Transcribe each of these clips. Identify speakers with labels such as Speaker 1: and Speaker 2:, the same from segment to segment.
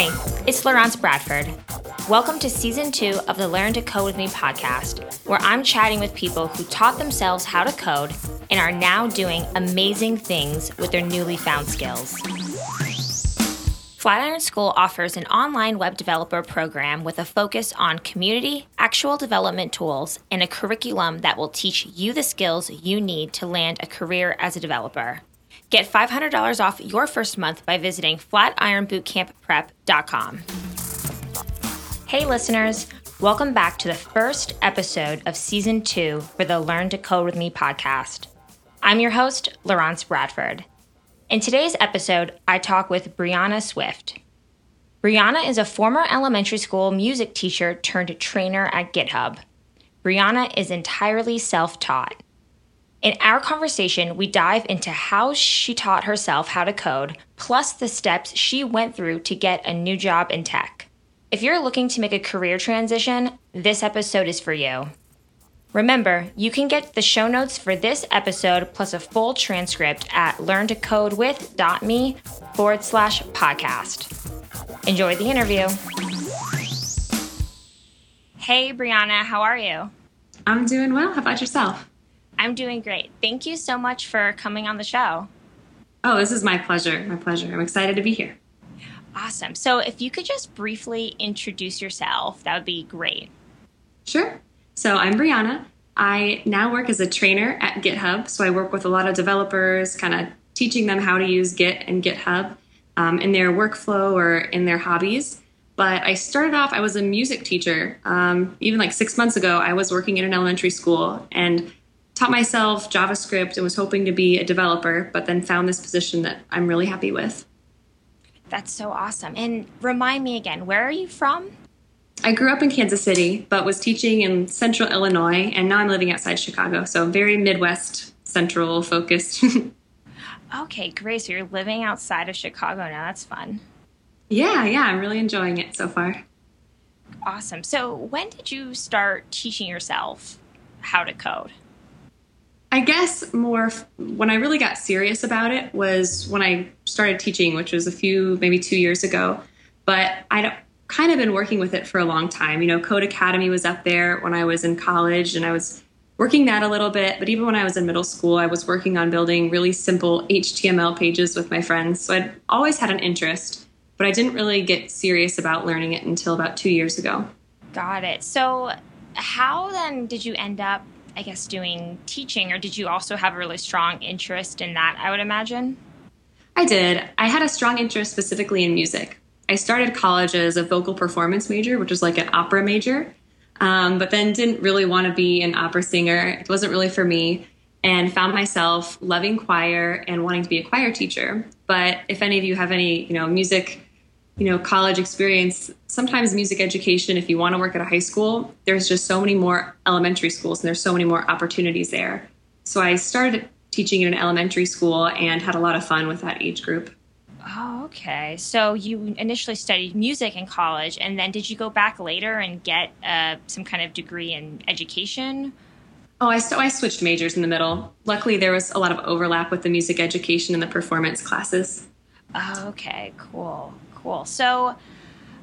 Speaker 1: Hi, it's Laurence Bradford. Welcome to season two of the Learn to Code with Me podcast, where I'm chatting with people who taught themselves how to code and are now doing amazing things with their newly found skills. Flatiron School offers an online web developer program with a focus on community, actual development tools, and a curriculum that will teach you the skills you need to land a career as a developer. Get $500 off your first month by visiting flatironbootcampprep.com. Hey, listeners, welcome back to the first episode of season two for the Learn to Code with Me podcast. I'm your host, Laurence Bradford. In today's episode, I talk with Briana Swift. Briana is a former elementary school music teacher turned trainer at GitHub. Briana is entirely self taught. In our conversation, we dive into how she taught herself how to code, plus the steps she went through to get a new job in tech. If you're looking to make a career transition, this episode is for you. Remember, you can get the show notes for this episode plus a full transcript at learntocodewith.me forward slash podcast. Enjoy the interview. Hey, Briana, how are you?
Speaker 2: I'm doing well. How about yourself?
Speaker 1: I'm doing great. Thank you so much for coming on the show.
Speaker 2: Oh, this is my pleasure. My pleasure. I'm excited to be here.
Speaker 1: Awesome. So, if you could just briefly introduce yourself, that would be great.
Speaker 2: Sure. So, I'm Briana. I now work as a trainer at GitHub. So, I work with a lot of developers, kind of teaching them how to use Git and GitHub um, in their workflow or in their hobbies. But I started off, I was a music teacher. Um, even like six months ago, I was working in an elementary school and taught myself JavaScript and was hoping to be a developer, but then found this position that I'm really happy with.
Speaker 1: That's so awesome. And remind me again, where are you from?
Speaker 2: I grew up in Kansas City, but was teaching in central Illinois, and now I'm living outside Chicago. So very Midwest central focused.
Speaker 1: okay, great. So you're living outside of Chicago now. That's fun.
Speaker 2: Yeah, yeah, I'm really enjoying it so far.
Speaker 1: Awesome. So when did you start teaching yourself how to code?
Speaker 2: I guess more when I really got serious about it was when I started teaching, which was a few, maybe two years ago. But I'd kind of been working with it for a long time. You know, Codecademy was up there when I was in college, and I was working that a little bit. But even when I was in middle school, I was working on building really simple HTML pages with my friends. So I'd always had an interest, but I didn't really get serious about learning it until about two years ago.
Speaker 1: Got it. So, how then did you end up I guess, doing teaching, or did you also have a really strong interest in that, I would imagine?
Speaker 2: I did. I had a strong interest specifically in music. I started college as a vocal performance major, which was like an opera major, um, but then didn't really want to be an opera singer. It wasn't really for me, and found myself loving choir and wanting to be a choir teacher. But if any of you have any, you know, music you know college experience sometimes music education if you want to work at a high school there's just so many more elementary schools and there's so many more opportunities there. So i started teaching in an elementary school and had a lot of fun with that age group.
Speaker 1: Oh okay. So you initially studied music in college and then did you go back later and get uh, some kind of degree in education?
Speaker 2: Oh, I, so I switched majors in the middle. Luckily, there was a lot of overlap with the music education and the performance classes.
Speaker 1: Oh, okay, cool cool. So,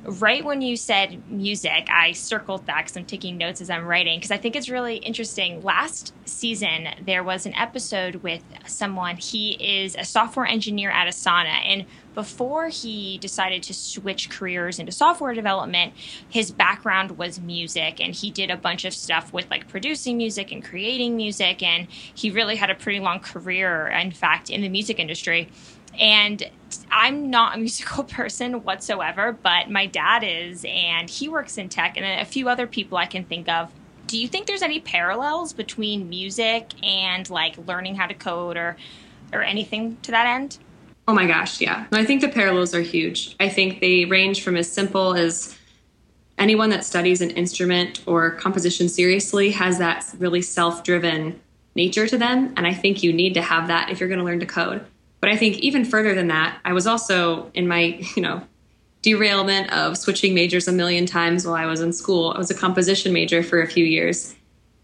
Speaker 1: right when you said music, I circled that because I'm taking notes as I'm writing because I think it's really interesting. Last season, there was an episode with someone. He is a software engineer at Asana, and before he decided to switch careers into software development, his background was music, and he did a bunch of stuff with like producing music and creating music, and he really had a pretty long career, in fact, in the music industry. And I'm not a musical person whatsoever, but my dad is, and he works in tech, and a few other people I can think of. Do you think there's any parallels between music and like learning how to code or or anything to that end?
Speaker 2: Oh my gosh, yeah. I think the parallels are huge. I think they range from as simple as anyone that studies an instrument or composition seriously has that really self-driven nature to them, and I think you need to have that if you're going to learn to code. But I think even further than that, I was also in my, you know, derailment of switching majors a million times while I was in school. I was a composition major for a few years.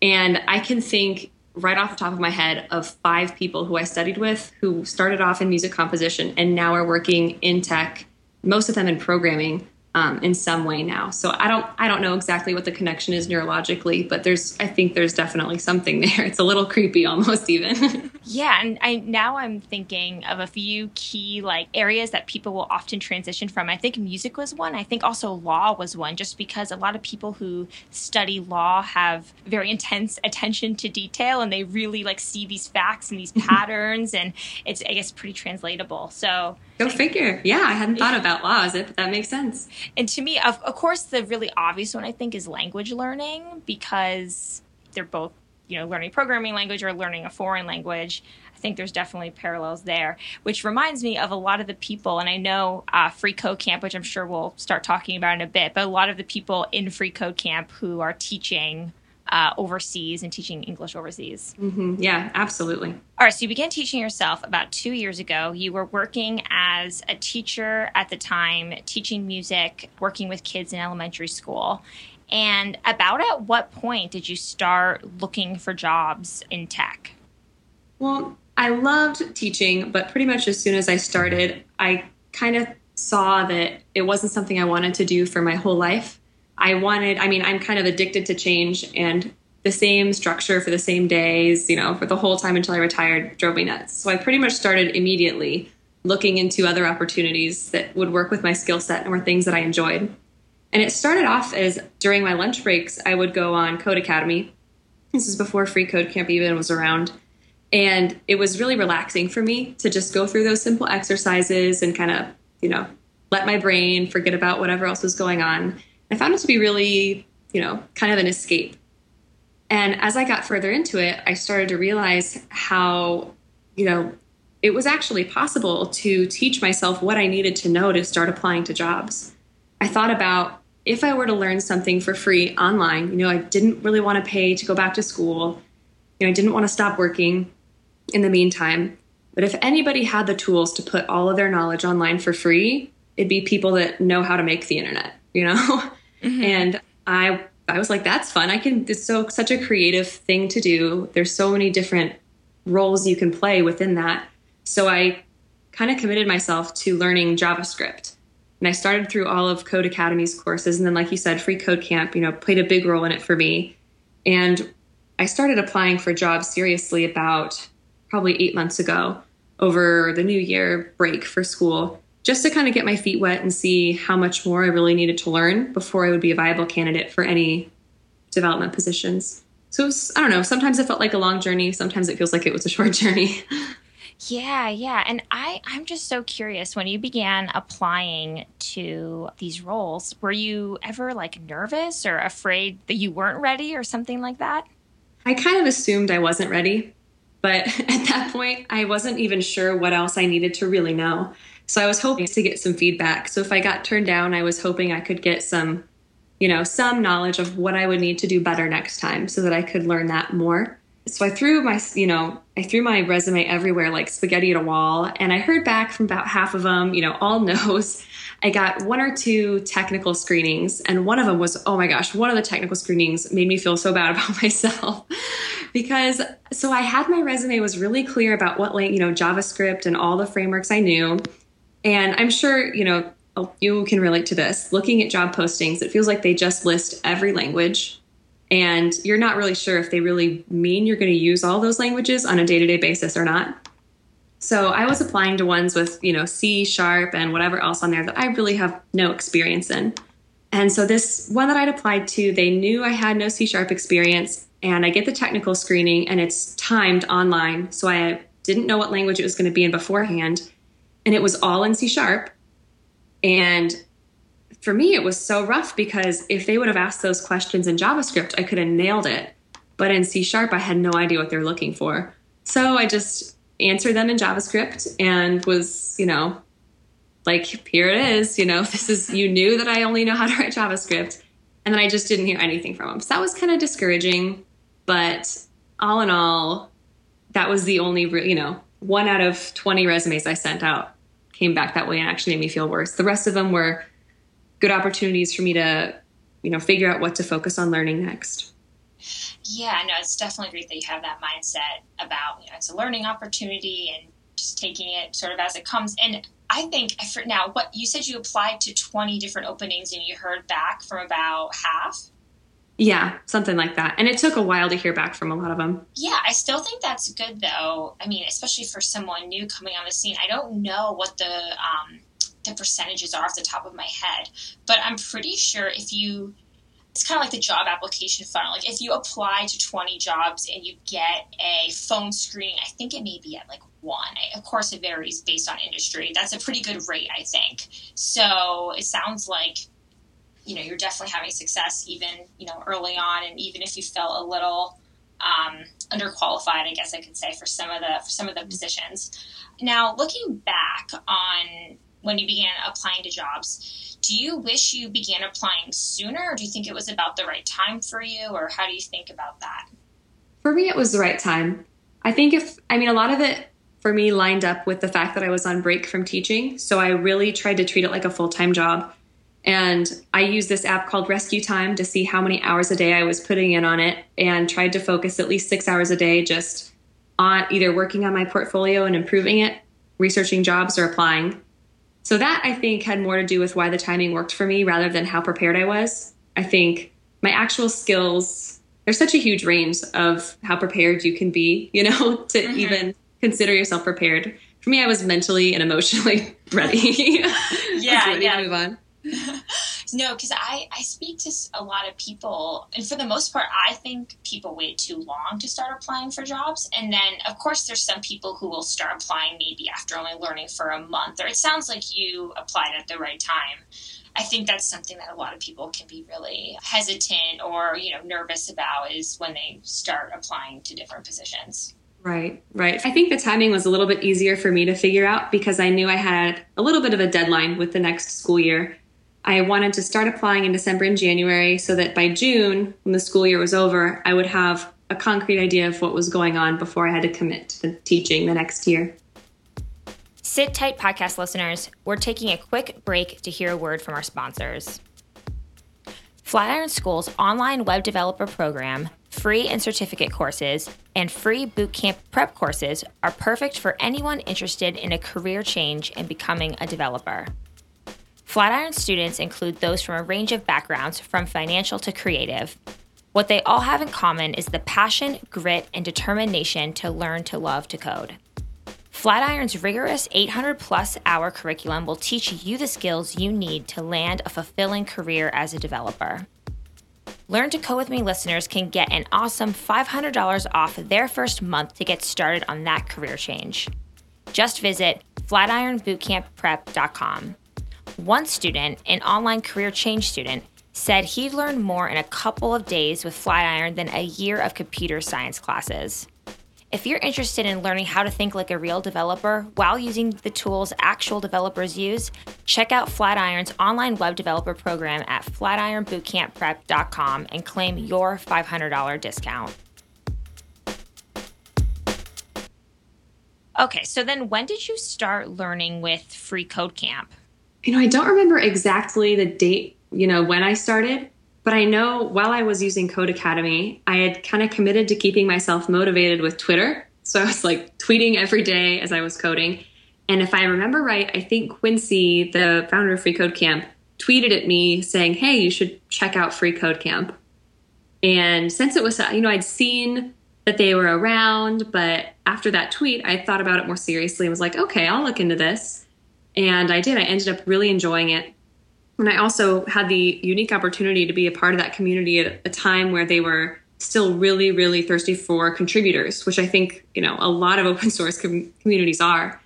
Speaker 2: And I can think right off the top of my head of five people who I studied with who started off in music composition and now are working in tech most of them in programming um, in some way now. So I don't I don't know exactly what the connection is neurologically, but there's I think there's definitely something there. It's a little creepy almost even.
Speaker 1: yeah, and I now I'm thinking of a few key like areas that people will often transition from. I think music was one. I think also law was one just because a lot of people who study law have very intense attention to detail and they really like see these facts and these patterns and it's I guess pretty translatable. So
Speaker 2: Go figure. Yeah, I hadn't thought about laws, but that makes sense.
Speaker 1: And to me, of, of course, the really obvious one I think is language learning because they're both, you know, learning programming language or learning a foreign language. I think there's definitely parallels there, which reminds me of a lot of the people, and I know uh, Free Code Camp, which I'm sure we'll start talking about in a bit, but a lot of the people in Free Code Camp who are teaching uh, overseas and teaching English overseas.
Speaker 2: Mm-hmm. Yeah, absolutely.
Speaker 1: All right, so you began teaching yourself about two years ago. You were working as a teacher at the time, teaching music, working with kids in elementary school. And about at what point did you start looking for jobs in tech?
Speaker 2: Well, I loved teaching, but pretty much as soon as I started, I kind of saw that it wasn't something I wanted to do for my whole life. I wanted, I mean, I'm kind of addicted to change and the same structure for the same days, you know, for the whole time until I retired drove me nuts. So I pretty much started immediately looking into other opportunities that would work with my skill set and were things that I enjoyed. And it started off as during my lunch breaks, I would go on Codecademy. This is before Free Code Camp even was around. And it was really relaxing for me to just go through those simple exercises and kind of, you know, let my brain forget about whatever else was going on I found it to be really, you know, kind of an escape. And as I got further into it, I started to realize how, you know, it was actually possible to teach myself what I needed to know to start applying to jobs. I thought about if I were to learn something for free online, you know, I didn't really want to pay to go back to school. You know, I didn't want to stop working in the meantime. But if anybody had the tools to put all of their knowledge online for free, it'd be people that know how to make the internet, you know? Mm-hmm. And I I was like, that's fun. I can it's so such a creative thing to do. There's so many different roles you can play within that. So I kind of committed myself to learning JavaScript. And I started through all of Codecademy's courses. And then, like you said, Free Code Camp, you know, played a big role in it for me. And I started applying for jobs seriously about probably eight months ago over the new year break for school just to kind of get my feet wet and see how much more I really needed to learn before I would be a viable candidate for any development positions. So was, I don't know, sometimes it felt like a long journey, sometimes it feels like it was a short journey.
Speaker 1: Yeah, yeah. And I I'm just so curious when you began applying to these roles, were you ever like nervous or afraid that you weren't ready or something like that?
Speaker 2: I kind of assumed I wasn't ready, but at that point I wasn't even sure what else I needed to really know. So I was hoping to get some feedback. So if I got turned down, I was hoping I could get some, you know, some knowledge of what I would need to do better next time so that I could learn that more. So I threw my, you know, I threw my resume everywhere like spaghetti at a wall, and I heard back from about half of them, you know, all no's. I got one or two technical screenings, and one of them was, oh my gosh, one of the technical screenings made me feel so bad about myself because so I had my resume was really clear about what, like, you know, JavaScript and all the frameworks I knew. And I'm sure, you know, oh, you can relate to this. Looking at job postings, it feels like they just list every language. And you're not really sure if they really mean you're going to use all those languages on a day to day basis or not. So I was applying to ones with, you know, C sharp and whatever else on there that I really have no experience in. And so this one that I'd applied to, they knew I had no C sharp experience. And I get the technical screening and it's timed online. So I didn't know what language it was going to be in beforehand and it was all in C sharp. And for me, it was so rough because if they would have asked those questions in JavaScript, I could have nailed it. But in C sharp, I had no idea what they're looking for. So I just answered them in JavaScript and was, you know, like, here it is. You know, this is, you knew that I only know how to write JavaScript. And then I just didn't hear anything from them. So that was kind of discouraging. But all in all, that was the only, you know, one out of 20 resumes I sent out came back that way and actually made me feel worse. The rest of them were good opportunities for me to, you know, figure out what to focus on learning next.
Speaker 1: Yeah, no, it's definitely great that you have that mindset about, you know, it's a learning opportunity and just taking it sort of as it comes. And I think for now, what you said you applied to 20 different openings and you heard back from about half.
Speaker 2: Yeah, something like that. And it took a while to hear back from a lot of them.
Speaker 1: Yeah, I still think that's good though. I mean, especially for someone new coming on the scene. I don't know what the um, the percentages are off the top of my head, but I'm pretty sure if you it's kind of like the job application funnel. Like if you apply to 20 jobs and you get a phone screening, I think it may be at like one. Of course, it varies based on industry. That's a pretty good rate, I think. So it sounds like you know you're definitely having success even you know early on, and even if you felt a little um, underqualified, I guess I could say for some of the for some of the positions. Now, looking back on when you began applying to jobs, do you wish you began applying sooner, or do you think it was about the right time for you, or how do you think about that?
Speaker 2: For me, it was the right time. I think if, I mean, a lot of it for me lined up with the fact that I was on break from teaching. So I really tried to treat it like a full time job. And I used this app called Rescue Time to see how many hours a day I was putting in on it and tried to focus at least six hours a day just on either working on my portfolio and improving it, researching jobs, or applying. So that I think had more to do with why the timing worked for me rather than how prepared I was. I think my actual skills, there's such a huge range of how prepared you can be, you know, to mm-hmm. even consider yourself prepared. For me, I was mentally and emotionally ready.
Speaker 1: yeah, ready yeah. to move on. No, because I, I speak to a lot of people, and for the most part, I think people wait too long to start applying for jobs. And then, of course, there's some people who will start applying maybe after only learning for a month, or it sounds like you applied at the right time. I think that's something that a lot of people can be really hesitant or, you know, nervous about is when they start applying to different positions.
Speaker 2: Right, right. I think the timing was a little bit easier for me to figure out because I knew I had a little bit of a deadline with the next school year. I wanted to start applying in December and January so that by June, when the school year was over, I would have a concrete idea of what was going on before I had to commit to teaching the next year.
Speaker 1: Sit tight, podcast listeners. We're taking a quick break to hear a word from our sponsors. Flatiron School's online web developer program, free and certificate courses, and free bootcamp prep courses are perfect for anyone interested in a career change and becoming a developer. Flatiron students include those from a range of backgrounds, from financial to creative. What they all have in common is the passion, grit, and determination to learn to love to code. Flatiron's rigorous 800 plus hour curriculum will teach you the skills you need to land a fulfilling career as a developer. Learn to Code with Me listeners can get an awesome $500 off their first month to get started on that career change. Just visit flatironbootcampprep.com. One student, an online career change student, said he learned more in a couple of days with Flatiron than a year of computer science classes. If you're interested in learning how to think like a real developer while using the tools actual developers use, check out Flatiron's online web developer program at flatironbootcampprep.com and claim your $500 discount. Okay, so then when did you start learning with Free Code Camp?
Speaker 2: You know, I don't remember exactly the date, you know, when I started, but I know while I was using Codecademy, I had kind of committed to keeping myself motivated with Twitter. So I was like tweeting every day as I was coding. And if I remember right, I think Quincy, the founder of Free Code Camp, tweeted at me saying, Hey, you should check out Free Code Camp. And since it was, uh, you know, I'd seen that they were around, but after that tweet, I thought about it more seriously and was like, okay, I'll look into this. And I did. I ended up really enjoying it. And I also had the unique opportunity to be a part of that community at a time where they were still really, really thirsty for contributors, which I think, you know, a lot of open source com- communities are.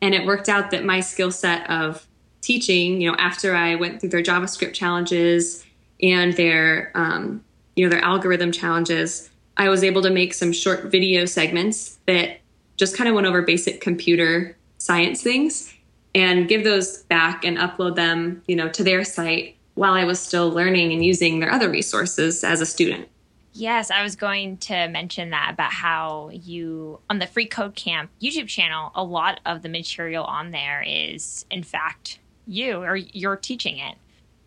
Speaker 2: And it worked out that my skill set of teaching, you know, after I went through their JavaScript challenges and their, um, you know, their algorithm challenges, I was able to make some short video segments that just kind of went over basic computer science things and give those back and upload them, you know, to their site while I was still learning and using their other resources as a student.
Speaker 1: Yes, I was going to mention that about how you, on the Free Code Camp YouTube channel, a lot of the material on there is, in fact, you or you're teaching it.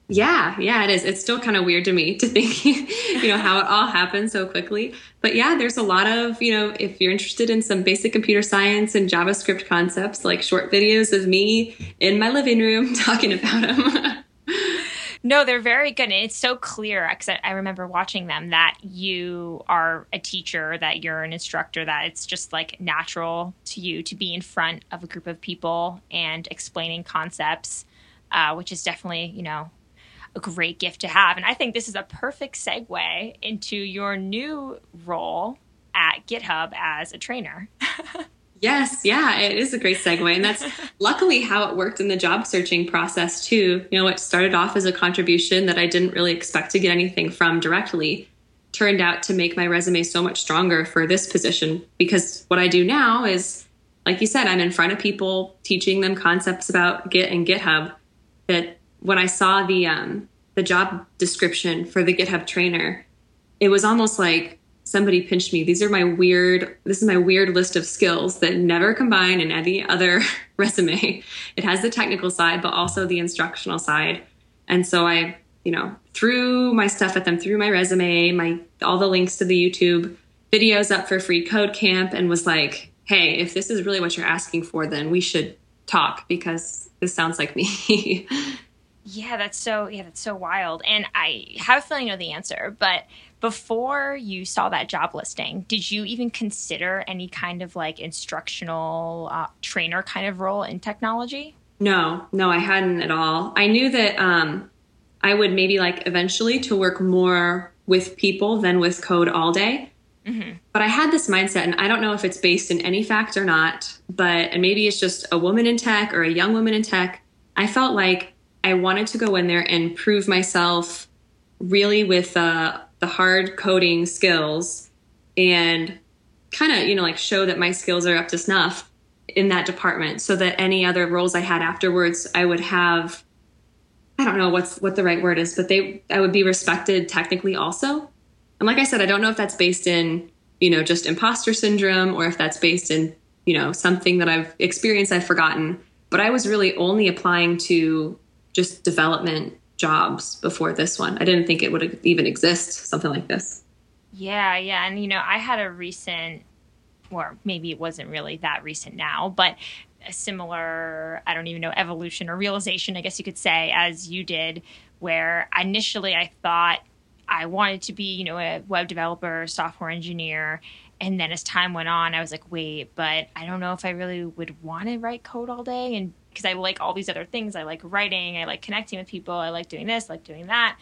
Speaker 2: Yeah, yeah, it is. It's still kind of weird to me to think, you know, how it all happened so quickly. But yeah, there's a lot of, you know, if you're interested in some basic computer science and JavaScript concepts, like short videos of me in my living room talking about them.
Speaker 1: no, they're very good. And it's so clear because I, I remember watching them that you are a teacher, that you're an instructor, that it's just like natural to you to be in front of a group of people and explaining concepts, uh, which is definitely, you know, a great gift to have. And I think this is a perfect segue into your new role at GitHub as a trainer.
Speaker 2: yes, yeah, it is a great segue. And that's luckily how it worked in the job searching process, too. You know, it started off as a contribution that I didn't really expect to get anything from directly. Turned out to make my resume so much stronger for this position because what I do now is, like you said, I'm in front of people teaching them concepts about Git and GitHub that when I saw the um, the job description for the GitHub trainer, it was almost like somebody pinched me. These are my weird. This is my weird list of skills that never combine in any other resume. It has the technical side, but also the instructional side. And so I, you know, threw my stuff at them, threw my resume, my all the links to the YouTube videos up for free code camp, and was like, "Hey, if this is really what you're asking for, then we should talk because this sounds like me."
Speaker 1: Yeah, that's so yeah, that's so wild. And I have a feeling I know the answer, but before you saw that job listing, did you even consider any kind of like instructional uh, trainer kind of role in technology?
Speaker 2: No, no, I hadn't at all. I knew that um, I would maybe like eventually to work more with people than with code all day. Mm-hmm. But I had this mindset, and I don't know if it's based in any fact or not, but and maybe it's just a woman in tech or a young woman in tech. I felt like I wanted to go in there and prove myself really with uh, the hard coding skills and kind of, you know, like show that my skills are up to snuff in that department so that any other roles I had afterwards, I would have, I don't know what's what the right word is, but they, I would be respected technically also. And like I said, I don't know if that's based in, you know, just imposter syndrome or if that's based in, you know, something that I've experienced, I've forgotten. But I was really only applying to just development jobs before this one. I didn't think it would even exist, something like this.
Speaker 1: Yeah, yeah. And, you know, I had a recent, or maybe it wasn't really that recent now, but a similar, I don't even know, evolution or realization, I guess you could say, as you did, where initially I thought I wanted to be, you know, a web developer, software engineer. And then as time went on, I was like, wait, but I don't know if I really would want to write code all day and because I like all these other things. I like writing, I like connecting with people, I like doing this, I like doing that.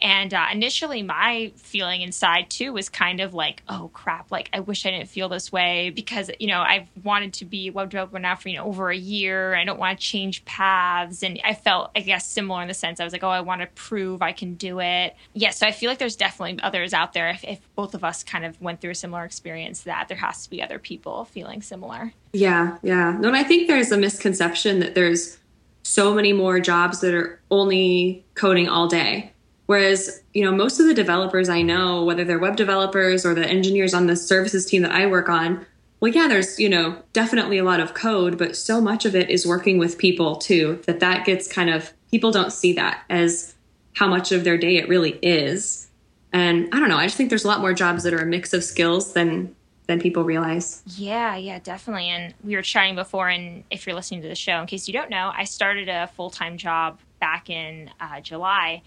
Speaker 1: And uh, initially, my feeling inside too was kind of like, oh crap, like I wish I didn't feel this way because, you know, I've wanted to be web developer now for, you know, over a year. I don't want to change paths. And I felt, I guess, similar in the sense I was like, oh, I want to prove I can do it. Yes. Yeah, so I feel like there's definitely others out there. If, if both of us kind of went through a similar experience, that there has to be other people feeling similar.
Speaker 2: Yeah. Yeah. No, and I think there's a misconception that there's so many more jobs that are only coding all day Whereas, you know, most of the developers I know, whether they're web developers or the engineers on the services team that I work on, well, yeah, there's, you know, definitely a lot of code, but so much of it is working with people too, that that gets kind of, people don't see that as how much of their day it really is. And I don't know, I just think there's a lot more jobs that are a mix of skills than than people realize.
Speaker 1: Yeah, yeah, definitely. And we were chatting before, and if you're listening to the show, in case you don't know, I started a full time job back in uh, July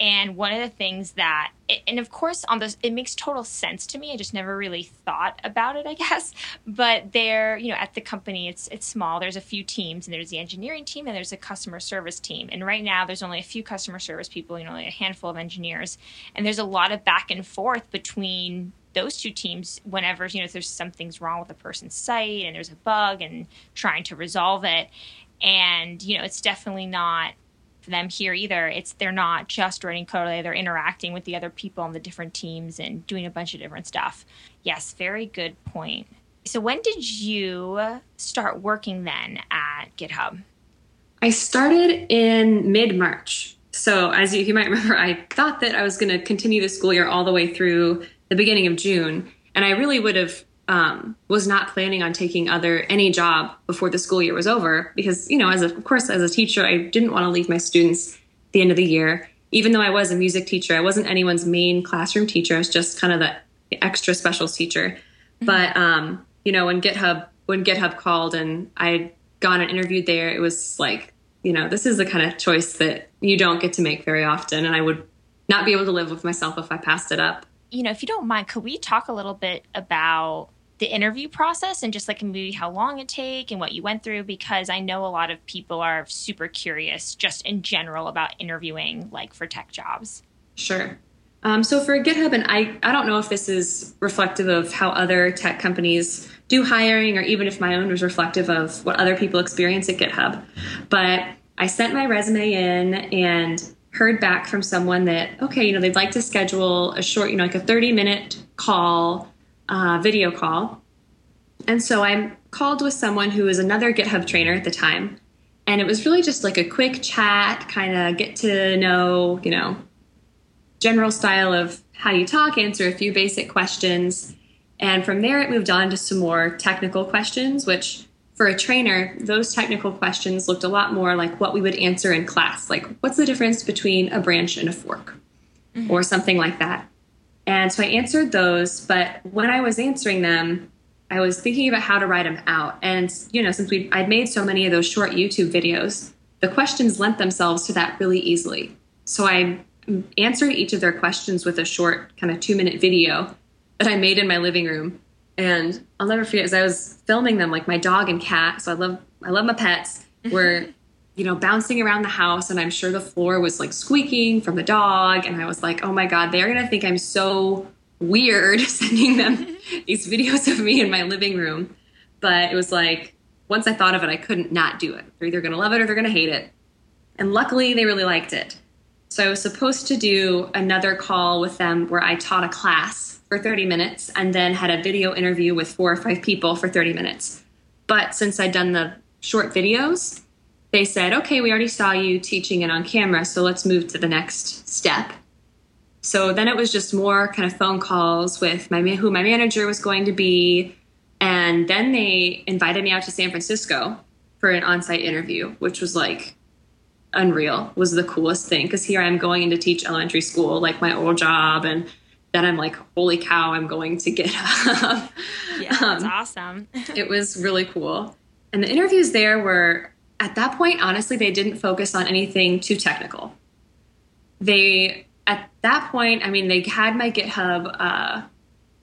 Speaker 1: and one of the things that, and of course, on this, it makes total sense to me. I just never really thought about it, I guess. But there, you know, at the company, it's it's small. There's a few teams, and there's the engineering team, and there's a customer service team. And right now, there's only a few customer service people, you know, like a handful of engineers, and there's a lot of back and forth between those two teams whenever you know if there's something's wrong with a person's site and there's a bug and trying to resolve it and you know it's definitely not them here either. It's they're not just writing code; they're interacting with the other people on the different teams and doing a bunch of different stuff. Yes, very good point. So when did you start working then at GitHub?
Speaker 2: I started in mid March. So as you, you might remember, I thought that I was going to continue the school year all the way through the beginning of June, and I really would have um, was not planning on taking other any job before the school year was over because you know as a, of course as a teacher I didn't want to leave my students at the end of the year. Even though I was a music teacher, I wasn't anyone's main classroom teacher. I was just kind of the extra specials teacher. Mm-hmm. But um, you know, when GitHub when GitHub called and I had gone and interviewed there, it was like, you know, this is the kind of choice that you don't get to make very often, and I would not be able to live with myself if I passed it up.
Speaker 1: You know, if you don't mind, could we talk a little bit about the interview process and just like maybe how long it take and what you went through because I know a lot of people are super curious just in general about interviewing like for tech jobs.
Speaker 2: Sure. Um, so for GitHub, and I, I don't know if this is reflective of how other tech companies do hiring or even if my own was reflective of what other people experience at GitHub. But I sent my resume in and heard back from someone that, okay, you know, they'd like to schedule a short, you know, like a 30 minute call, uh, video call. And so I called with someone who was another GitHub trainer at the time. And it was really just like a quick chat, kind of get to know, you know, general style of how you talk, answer a few basic questions. And from there, it moved on to some more technical questions, which for a trainer, those technical questions looked a lot more like what we would answer in class. Like, what's the difference between a branch and a fork? Mm-hmm. Or something like that. And so I answered those, but when I was answering them, I was thinking about how to write them out. And, you know, since we I'd made so many of those short YouTube videos, the questions lent themselves to that really easily. So I answered each of their questions with a short kind of two minute video that I made in my living room. And I'll never forget as I was filming them, like my dog and cat. So I love I love my pets. Were you know bouncing around the house, and I'm sure the floor was like squeaking from the dog. And I was like, oh my god, they're gonna think I'm so weird sending them these videos of me in my living room. But it was like once I thought of it, I couldn't not do it. They're either gonna love it or they're gonna hate it. And luckily, they really liked it. So I was supposed to do another call with them where I taught a class for 30 minutes and then had a video interview with four or five people for 30 minutes. But since I'd done the short videos, they said, okay, we already saw you teaching it on camera, so let's move to the next step. So then it was just more kind of phone calls with my who my manager was going to be, and then they invited me out to San Francisco for an on-site interview, which was like unreal was the coolest thing because here I'm going in to teach elementary school, like my old job, and then I'm like, holy cow, I'm going to get
Speaker 1: up. yeah, that's um, awesome.
Speaker 2: it was really cool. And the interviews there were, at that point, honestly, they didn't focus on anything too technical. They, at that point, I mean, they had my GitHub uh,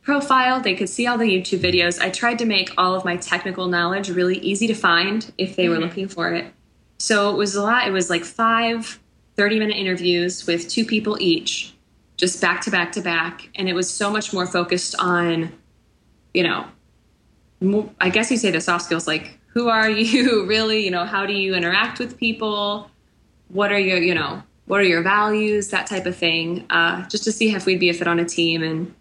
Speaker 2: profile, they could see all the YouTube videos. I tried to make all of my technical knowledge really easy to find if they mm-hmm. were looking for it. So it was a lot. It was like five 30 minute interviews with two people each, just back to back to back. And it was so much more focused on, you know, more, I guess you say the soft skills like, who are you really? You know, how do you interact with people? What are your, you know, what are your values? That type of thing, uh, just to see if we'd be a fit on a team. And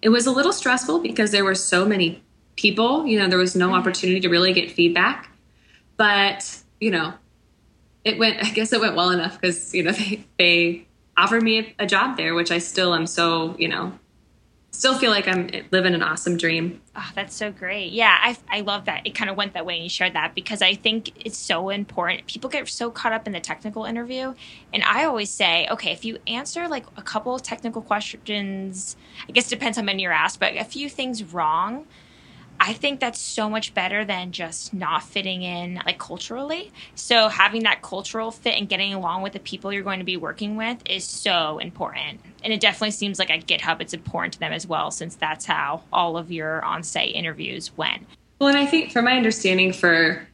Speaker 2: it was a little stressful because there were so many people, you know, there was no mm-hmm. opportunity to really get feedback. But you know, it went, I guess it went well enough because, you know, they, they offered me a job there, which I still am so, you know, still feel like I'm living an awesome dream.
Speaker 1: Oh, that's so great. Yeah, I, I love that. It kind of went that way and you shared that because I think it's so important. People get so caught up in the technical interview. And I always say, okay, if you answer like a couple of technical questions, I guess it depends how many you're asked, but a few things wrong, I think that's so much better than just not fitting in like culturally. So having that cultural fit and getting along with the people you're going to be working with is so important. And it definitely seems like at GitHub it's important to them as well since that's how all of your on-site interviews went.
Speaker 2: Well, and I think from my understanding for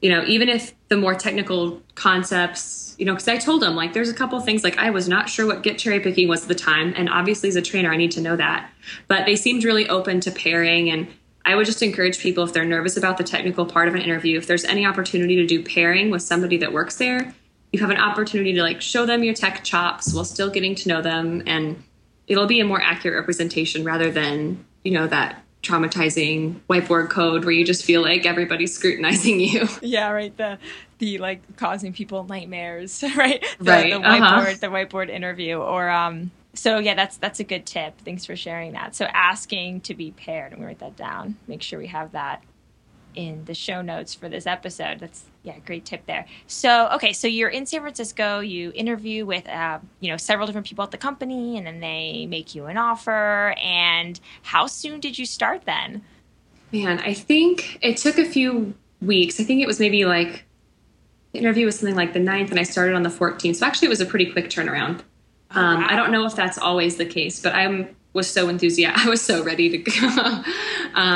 Speaker 2: you know, even if the more technical concepts, you know, because I told them like there's a couple things like I was not sure what Git cherry picking was at the time, and obviously as a trainer I need to know that. But they seemed really open to pairing and I would just encourage people if they're nervous about the technical part of an interview, if there's any opportunity to do pairing with somebody that works there, you have an opportunity to like show them your tech chops while still getting to know them and it'll be a more accurate representation rather than, you know, that traumatizing whiteboard code where you just feel like everybody's scrutinizing you.
Speaker 1: Yeah, right. The the like causing people nightmares, right? The, right. The uh-huh. whiteboard, uh-huh. the whiteboard interview, or um, so yeah, that's that's a good tip. Thanks for sharing that. So asking to be paired. I'm gonna write that down. Make sure we have that. in the show notes for this episode. That's yeah, great tip there. So okay, so you're in San Francisco. You interview with uh, you know several different people at the company, and then they make you an offer. And how soon did you start then?
Speaker 2: Man, I think it took a few weeks. I think it was maybe like the interview was something like the 9th, and I started on the 14th. So actually, it was a pretty quick turnaround. Um, wow. I don't know if that's always the case, but I'm was so enthusiastic. I was so ready to go. um,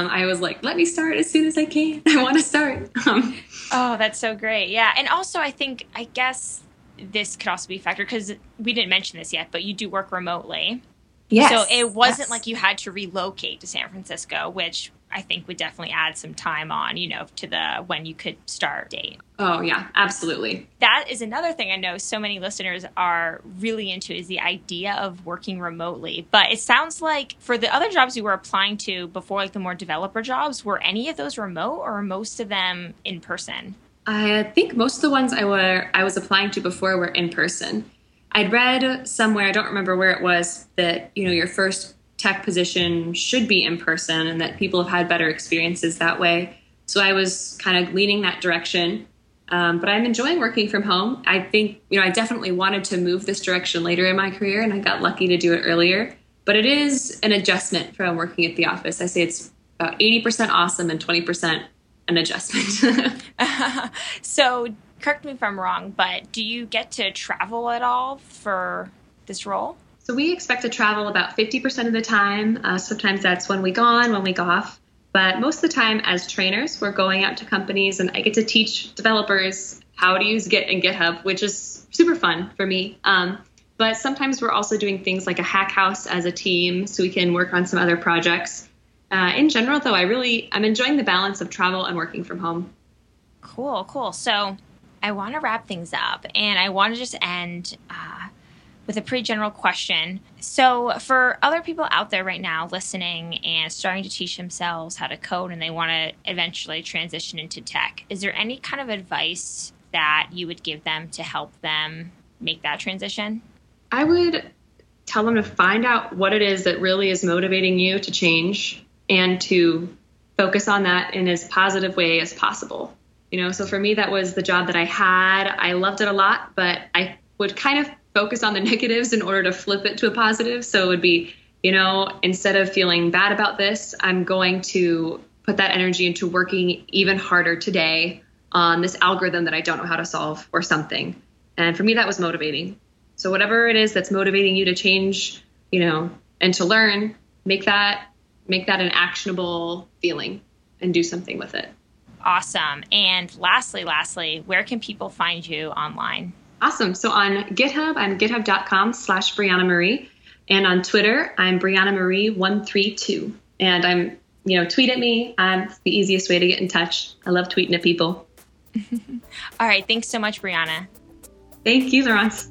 Speaker 2: I was like, let me start as soon as I can. I want to start. Um,
Speaker 1: oh, that's so great. Yeah. And also, I think, I guess this could also be a factor because we didn't mention this yet, but you do work remotely. Yes. So it wasn't yes. like you had to relocate to San Francisco, which I think would definitely add some time on, you know, to the when you could start date.
Speaker 2: Oh, yeah, absolutely.
Speaker 1: That is another thing I know so many listeners are really into is the idea of working remotely. But it sounds like for the other jobs you were applying to before, like the more developer jobs, were any of those remote or most of them in person?
Speaker 2: I think most of the ones I were I was applying to before were in person. I'd read somewhere, I don't remember where it was, that you know your first tech position should be in person and that people have had better experiences that way. So I was kind of leaning that direction. Um, but I'm enjoying working from home. I think, you know, I definitely wanted to move this direction later in my career and I got lucky to do it earlier. But it is an adjustment from working at the office. I say it's about 80% awesome and 20% an adjustment.
Speaker 1: so, correct me if I'm wrong, but do you get to travel at all for this role?
Speaker 2: So we expect to travel about 50% of the time. Uh, sometimes that's one week on, one week off. But most of the time, as trainers, we're going out to companies and I get to teach developers how to use Git and GitHub, which is super fun for me. Um, but sometimes we're also doing things like a hack house as a team so we can work on some other projects. Uh, in general, though, I really I'm enjoying the balance of travel and working from home.
Speaker 1: Cool, cool. So I want to wrap things up, and I want to just end uh, with a pretty general question. So, for other people out there right now listening and starting to teach themselves how to code and they want to eventually transition into tech, is there any kind of advice that you would give them to help them make that transition?
Speaker 2: I would tell them to find out what it is that really is motivating you to change and to focus on that in as positive way as possible. You know, so for me that was the job that I had. I loved it a lot, but I would kind of focus on the negatives in order to flip it to a positive. So it would be, you know, instead of feeling bad about this, I'm going to put that energy into working even harder today on this algorithm that I don't know how to solve or something. And for me, that was motivating. So whatever it is that's motivating you to change, you know, and to learn, make that make that an actionable feeling and do something with it.
Speaker 1: Awesome. And lastly, lastly, where can people find you online?
Speaker 2: Awesome. So on GitHub, I'm github.com slash Briana Marie. And on Twitter, I'm Briana Marie132. And I'm, you know, tweet at me. I'm the easiest way to get in touch. I love tweeting at people.
Speaker 1: All right. Thanks so much, Briana.
Speaker 2: Thank you, Laurence.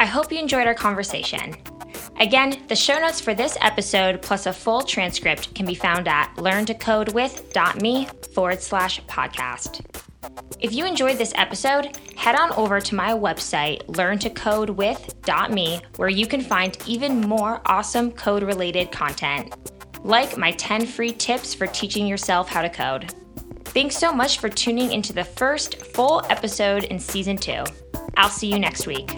Speaker 1: I hope you enjoyed our conversation. Again, the show notes for this episode plus a full transcript can be found at learntocodewith.me forward slash podcast. If you enjoyed this episode, head on over to my website, learntocodewith.me, where you can find even more awesome code related content, like my 10 free tips for teaching yourself how to code. Thanks so much for tuning into the first full episode in season two. I'll see you next week.